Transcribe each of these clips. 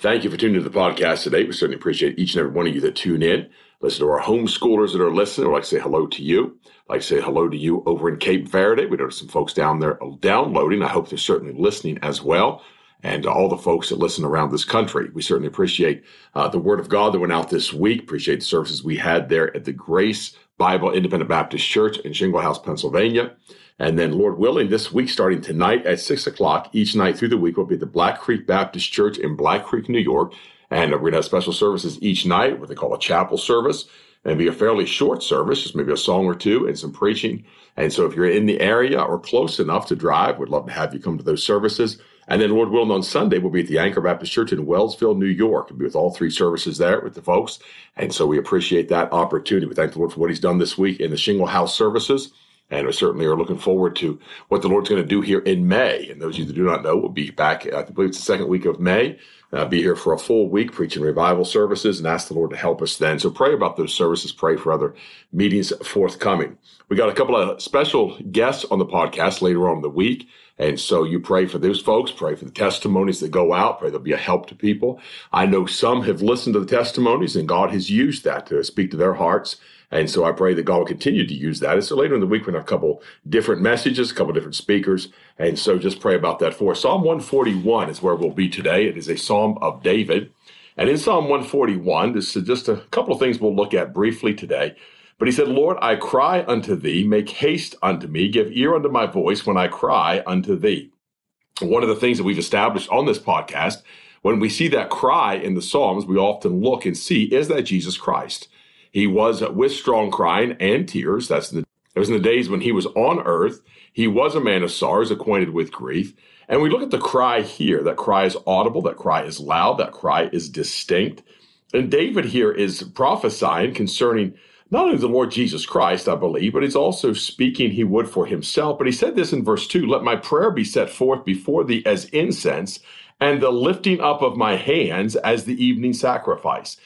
Thank you for tuning to the podcast today. We certainly appreciate each and every one of you that tune in. Listen to our homeschoolers that are listening. I'd like to say hello to you. I'd like to say hello to you over in Cape Verde. We know some folks down there downloading. I hope they're certainly listening as well. And to all the folks that listen around this country. We certainly appreciate uh, the Word of God that went out this week. Appreciate the services we had there at the Grace Bible Independent Baptist Church in Shinglehouse, Pennsylvania. And then, Lord willing, this week, starting tonight at six o'clock, each night through the week, will be the Black Creek Baptist Church in Black Creek, New York. And uh, we're going to have special services each night, what they call a chapel service, and be a fairly short service, just maybe a song or two and some preaching. And so if you're in the area or close enough to drive, we'd love to have you come to those services. And then, Lord willing, on Sunday, we'll be at the Anchor Baptist Church in Wellsville, New York, and be with all three services there with the folks. And so we appreciate that opportunity. We thank the Lord for what He's done this week in the Shinglehouse services. And we certainly are looking forward to what the Lord's going to do here in May. And those of you that do not know, we'll be back, I believe it's the second week of May uh, be here for a full week preaching revival services and ask the Lord to help us then. So pray about those services, pray for other meetings forthcoming. We got a couple of special guests on the podcast later on in the week. And so you pray for those folks, pray for the testimonies that go out, pray they'll be a help to people. I know some have listened to the testimonies and God has used that to speak to their hearts. And so I pray that God will continue to use that. And so later in the week, we're going to have a couple different messages, a couple different speakers. And so just pray about that for us. Psalm 141 is where we'll be today. It is a psalm of David. And in Psalm 141, this is just a couple of things we'll look at briefly today. But he said, Lord, I cry unto thee, make haste unto me, give ear unto my voice when I cry unto thee. One of the things that we've established on this podcast, when we see that cry in the Psalms, we often look and see, is that Jesus Christ? He was with strong crying and tears. That's the, it was in the days when he was on earth. He was a man of sorrows, acquainted with grief. And we look at the cry here. That cry is audible. That cry is loud. That cry is distinct. And David here is prophesying concerning not only the Lord Jesus Christ, I believe, but he's also speaking he would for himself. But he said this in verse 2 Let my prayer be set forth before thee as incense, and the lifting up of my hands as the evening sacrifice.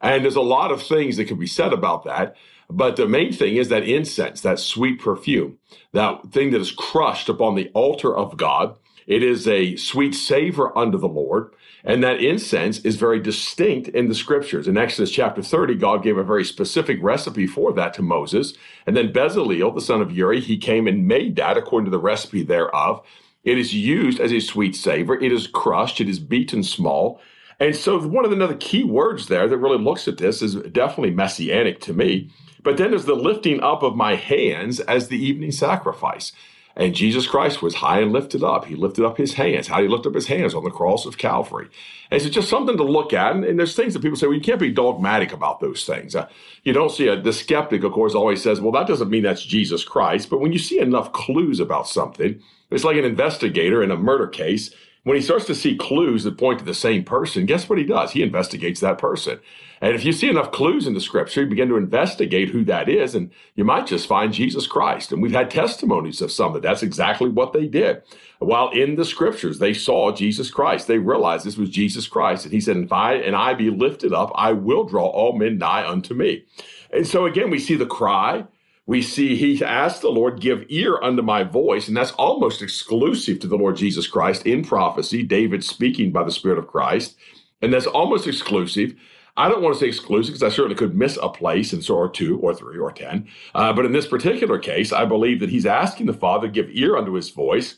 And there's a lot of things that can be said about that. But the main thing is that incense, that sweet perfume, that thing that is crushed upon the altar of God. It is a sweet savor unto the Lord. And that incense is very distinct in the scriptures. In Exodus chapter 30, God gave a very specific recipe for that to Moses. And then Bezaleel, the son of Uri, he came and made that according to the recipe thereof. It is used as a sweet savor. It is crushed. It is beaten small. And so one of the other key words there that really looks at this is definitely messianic to me. But then there's the lifting up of my hands as the evening sacrifice. And Jesus Christ was high and lifted up. He lifted up his hands. How did he lift up his hands? On the cross of Calvary. And it's just something to look at. And, and, there's things that people say, well, you can't be dogmatic about those things. Uh, you don't see a, the skeptic, of course, always says, well, that doesn't mean that's Jesus Christ. But when you see enough clues about something, it's like an investigator in a murder case when he starts to see clues that point to the same person, guess what he does? He investigates that person. And if you see enough clues in the scripture, you begin to investigate who that is, and you might just find Jesus Christ. And we've had testimonies of some that that's exactly what they did. While in the scriptures, they saw Jesus Christ. They realized this was Jesus Christ. And he said, If I and I be lifted up, I will draw all men nigh unto me. And so again, we see the cry we see he asked the Lord, Give ear unto my voice. And that's almost exclusive to the Lord Jesus Christ in prophecy, David speaking by the Spirit of Christ. And that's almost exclusive. I don't want to say exclusive because I certainly could miss a place and so or two or three or ten. Uh, but in this particular case, I believe that he's asking the Father, give ear unto his voice.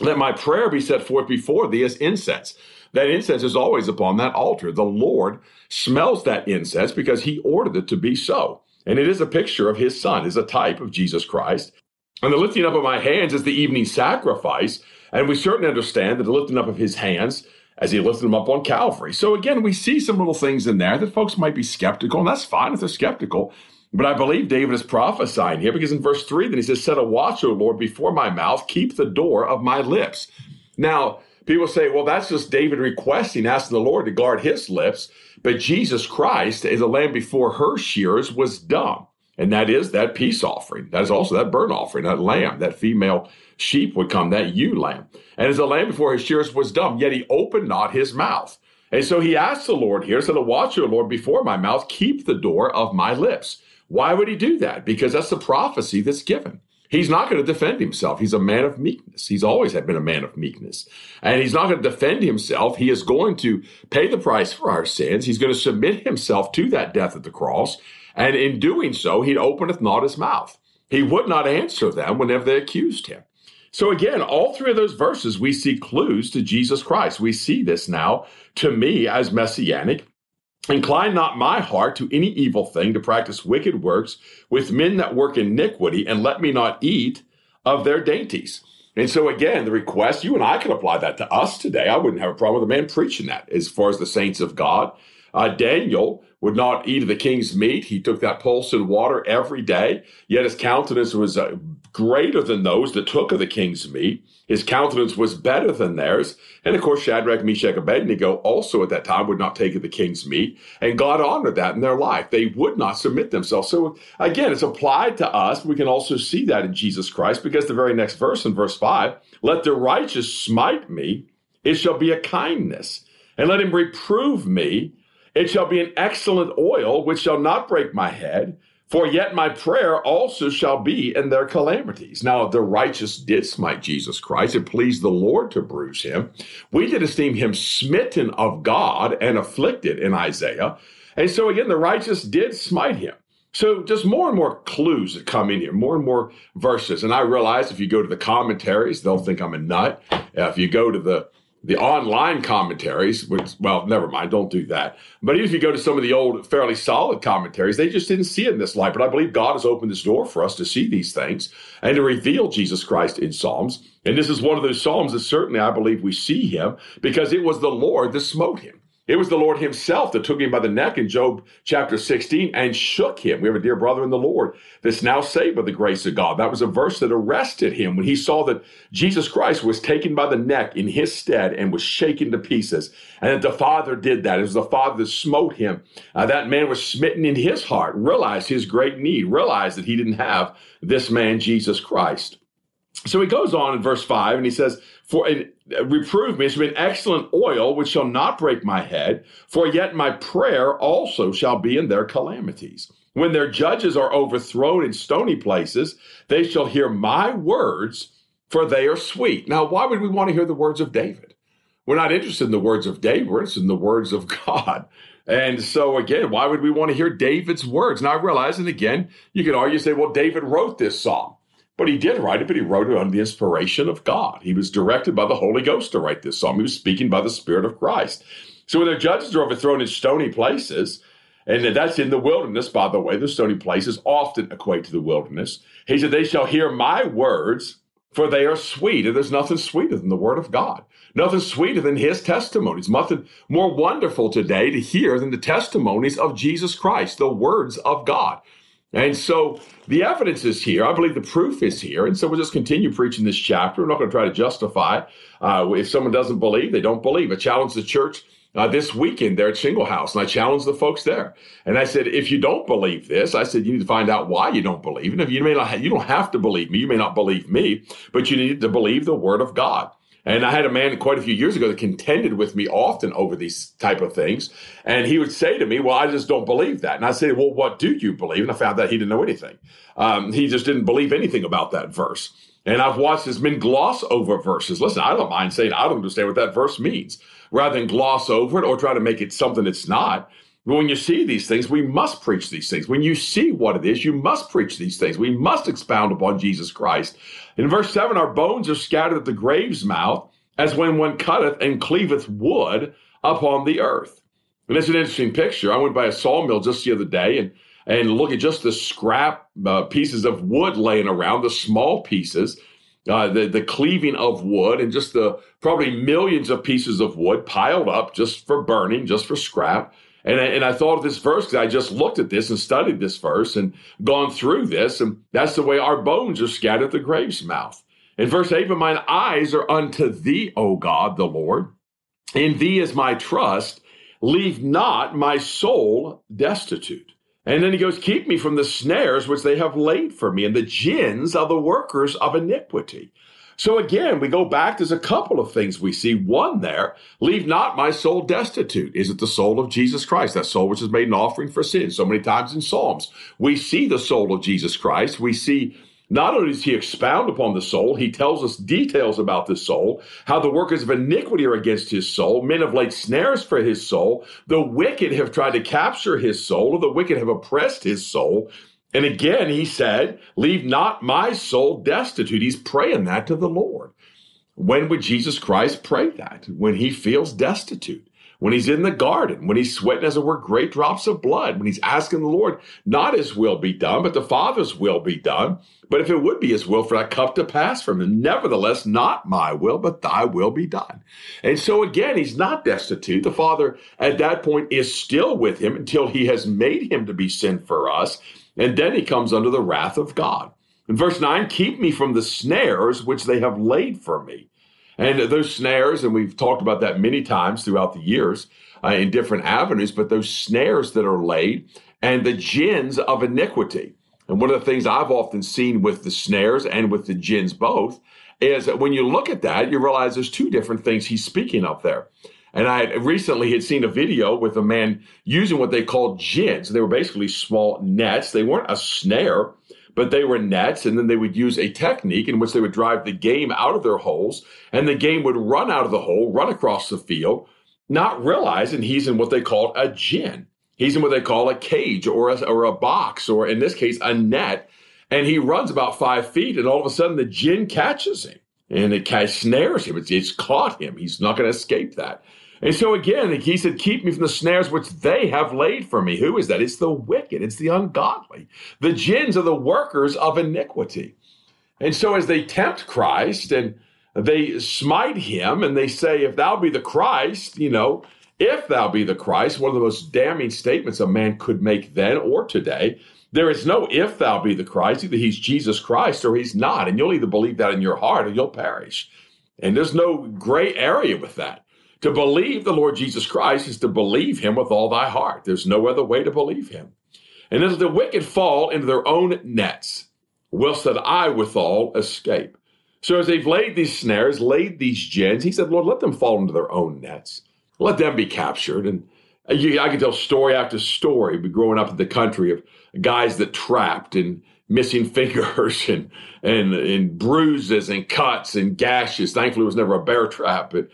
Let my prayer be set forth before thee as incense. That incense is always upon that altar. The Lord smells that incense because he ordered it to be so. And it is a picture of his son, is a type of Jesus Christ. And the lifting up of my hands is the evening sacrifice. And we certainly understand that the lifting up of his hands as he lifted them up on Calvary. So again, we see some little things in there that folks might be skeptical, and that's fine if they're skeptical. But I believe David is prophesying here because in verse 3, then he says, Set a watch, O Lord, before my mouth, keep the door of my lips. Now, people say, well, that's just David requesting, asking the Lord to guard his lips. But Jesus Christ, as a lamb before her shears, was dumb. And that is that peace offering. That is also that burnt offering, that lamb, that female sheep would come, that ewe lamb. And as a lamb before his shears was dumb, yet he opened not his mouth. And so he asked the Lord here, said, Watch, O Lord, before my mouth, keep the door of my lips. Why would he do that? Because that's the prophecy that's given. He's not going to defend himself. He's a man of meekness. He's always had been a man of meekness. And he's not going to defend himself. He is going to pay the price for our sins. He's going to submit himself to that death at the cross. And in doing so, he openeth not his mouth. He would not answer them whenever they accused him. So again, all three of those verses, we see clues to Jesus Christ. We see this now to me as messianic. Incline not my heart to any evil thing to practice wicked works with men that work iniquity, and let me not eat of their dainties. And so again, the request, you and I can apply that to us today. I wouldn't have a problem with a man preaching that as far as the saints of God. Uh, Daniel would not eat of the king's meat. He took that pulse and water every day, yet his countenance was uh, greater than those that took of the king's meat. His countenance was better than theirs. And of course, Shadrach, Meshach, and Abednego also at that time would not take of the king's meat. And God honored that in their life. They would not submit themselves. So again, it's applied to us. We can also see that in Jesus Christ because the very next verse in verse 5 let the righteous smite me, it shall be a kindness. And let him reprove me, it shall be an excellent oil which shall not break my head. For yet my prayer also shall be in their calamities. Now, the righteous did smite Jesus Christ. It pleased the Lord to bruise him. We did esteem him smitten of God and afflicted in Isaiah. And so, again, the righteous did smite him. So, just more and more clues that come in here, more and more verses. And I realize if you go to the commentaries, they'll think I'm a nut. If you go to the the online commentaries, which, well, never mind, don't do that. But even if you go to some of the old, fairly solid commentaries, they just didn't see it in this light. But I believe God has opened this door for us to see these things and to reveal Jesus Christ in Psalms. And this is one of those Psalms that certainly I believe we see him because it was the Lord that smote him. It was the Lord himself that took him by the neck in Job chapter 16 and shook him. We have a dear brother in the Lord that's now saved by the grace of God. That was a verse that arrested him when he saw that Jesus Christ was taken by the neck in his stead and was shaken to pieces. And that the Father did that. It was the Father that smote him. Uh, that man was smitten in his heart, realized his great need, realized that he didn't have this man, Jesus Christ. So he goes on in verse 5 and he says, For uh, reprove me, it's been excellent oil which shall not break my head, for yet my prayer also shall be in their calamities. When their judges are overthrown in stony places, they shall hear my words, for they are sweet. Now, why would we want to hear the words of David? We're not interested in the words of David, we're interested in the words of God. And so, again, why would we want to hear David's words? Now, I realize, and again, you could argue, say, well, David wrote this psalm. But he did write it, but he wrote it under the inspiration of God. He was directed by the Holy Ghost to write this psalm. He was speaking by the Spirit of Christ. So when their judges are overthrown in stony places, and that's in the wilderness, by the way, the stony places often equate to the wilderness. He said, They shall hear my words, for they are sweet. And there's nothing sweeter than the word of God, nothing sweeter than his testimonies, nothing more wonderful today to hear than the testimonies of Jesus Christ, the words of God. And so the evidence is here. I believe the proof is here. And so we'll just continue preaching this chapter. We're not going to try to justify. Uh, if someone doesn't believe, they don't believe. I challenge the church uh, this weekend there at Shinglehouse, and I challenged the folks there. And I said, if you don't believe this, I said you need to find out why you don't believe. And if you may not, you don't have to believe me. You may not believe me, but you need to believe the Word of God. And I had a man quite a few years ago that contended with me often over these type of things. And he would say to me, well, I just don't believe that. And I say, well, what do you believe? And I found that he didn't know anything. Um, he just didn't believe anything about that verse. And I've watched his men gloss over verses. Listen, I don't mind saying I don't understand what that verse means rather than gloss over it or try to make it something it's not. When you see these things, we must preach these things. When you see what it is, you must preach these things. We must expound upon Jesus Christ. In verse 7, our bones are scattered at the grave's mouth, as when one cutteth and cleaveth wood upon the earth. And it's an interesting picture. I went by a sawmill just the other day, and and look at just the scrap uh, pieces of wood laying around, the small pieces, uh, the, the cleaving of wood, and just the probably millions of pieces of wood piled up just for burning, just for scrap. And, and I thought of this verse because I just looked at this and studied this verse and gone through this. And that's the way our bones are scattered at the grave's mouth. In verse 8, but mine eyes are unto thee, O God, the Lord. In thee is my trust. Leave not my soul destitute. And then he goes, Keep me from the snares which they have laid for me, and the gins of the workers of iniquity. So again, we go back. There's a couple of things we see. One there, leave not my soul destitute. Is it the soul of Jesus Christ? That soul which is made an offering for sin. So many times in Psalms, we see the soul of Jesus Christ. We see not only does he expound upon the soul, he tells us details about the soul, how the workers of iniquity are against his soul, men have laid snares for his soul, the wicked have tried to capture his soul, or the wicked have oppressed his soul. And again, he said, Leave not my soul destitute. He's praying that to the Lord. When would Jesus Christ pray that? When he feels destitute when he's in the garden, when he's sweating, as it were, great drops of blood, when he's asking the Lord, not his will be done, but the Father's will be done. But if it would be his will for that cup to pass from him, nevertheless, not my will, but thy will be done. And so again, he's not destitute. The Father at that point is still with him until he has made him to be sin for us. And then he comes under the wrath of God. In verse 9, keep me from the snares which they have laid for me. And those snares, and we've talked about that many times throughout the years uh, in different avenues, but those snares that are laid and the gins of iniquity. And one of the things I've often seen with the snares and with the gins both is that when you look at that, you realize there's two different things he's speaking of there. And I recently had seen a video with a man using what they called gins. They were basically small nets. They weren't a snare, but they were nets, and then they would use a technique in which they would drive the game out of their holes, and the game would run out of the hole, run across the field, not realizing he's in what they called a gin. He's in what they call a cage or a, or a box, or in this case, a net. And he runs about five feet, and all of a sudden the gin catches him and it snares him. It's, it's caught him. He's not going to escape that. And so again, he said, Keep me from the snares which they have laid for me. Who is that? It's the wicked, it's the ungodly. The gins are the workers of iniquity. And so as they tempt Christ and they smite him and they say, If thou be the Christ, you know, if thou be the Christ, one of the most damning statements a man could make then or today. There is no if thou be the Christ, either he's Jesus Christ or he's not. And you'll either believe that in your heart or you'll perish. And there's no gray area with that. To believe the Lord Jesus Christ is to believe him with all thy heart. There's no other way to believe him. And as the wicked fall into their own nets, whilst that I withal escape. So as they've laid these snares, laid these gins, he said, Lord, let them fall into their own nets. Let them be captured. And I could tell story after story, growing up in the country of guys that trapped and missing fingers and, and, and bruises and cuts and gashes. Thankfully, it was never a bear trap, but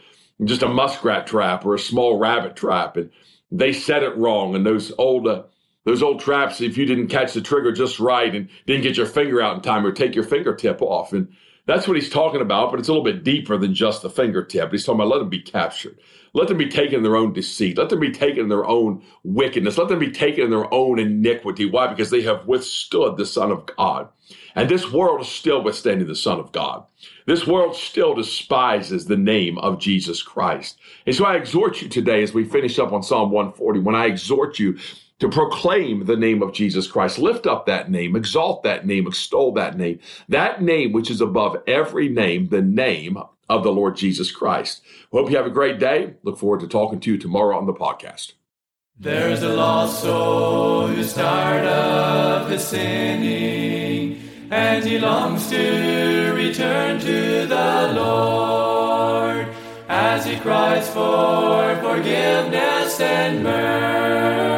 just a muskrat trap or a small rabbit trap, and they set it wrong. And those old uh, those old traps, if you didn't catch the trigger just right and didn't get your finger out in time, or take your fingertip off, and that's what he's talking about. But it's a little bit deeper than just the fingertip. He's talking about let them be captured. Let them be taken in their own deceit. Let them be taken in their own wickedness. Let them be taken in their own iniquity. Why? Because they have withstood the Son of God. And this world is still withstanding the Son of God. This world still despises the name of Jesus Christ. And so I exhort you today as we finish up on Psalm 140, when I exhort you to proclaim the name of Jesus Christ, lift up that name, exalt that name, extol that name, that name which is above every name, the name of the Lord Jesus Christ. Hope you have a great day. Look forward to talking to you tomorrow on the podcast. There's a lost soul who's tired of his sinning, and he longs to return to the Lord as he cries for forgiveness and mercy.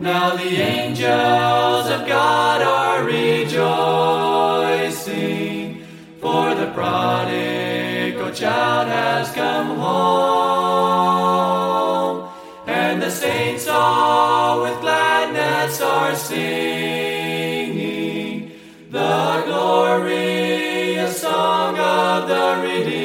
Now the angels of God are rejoicing, for the prodigal child has come home, and the saints all with gladness are singing the glorious song of the redeemed.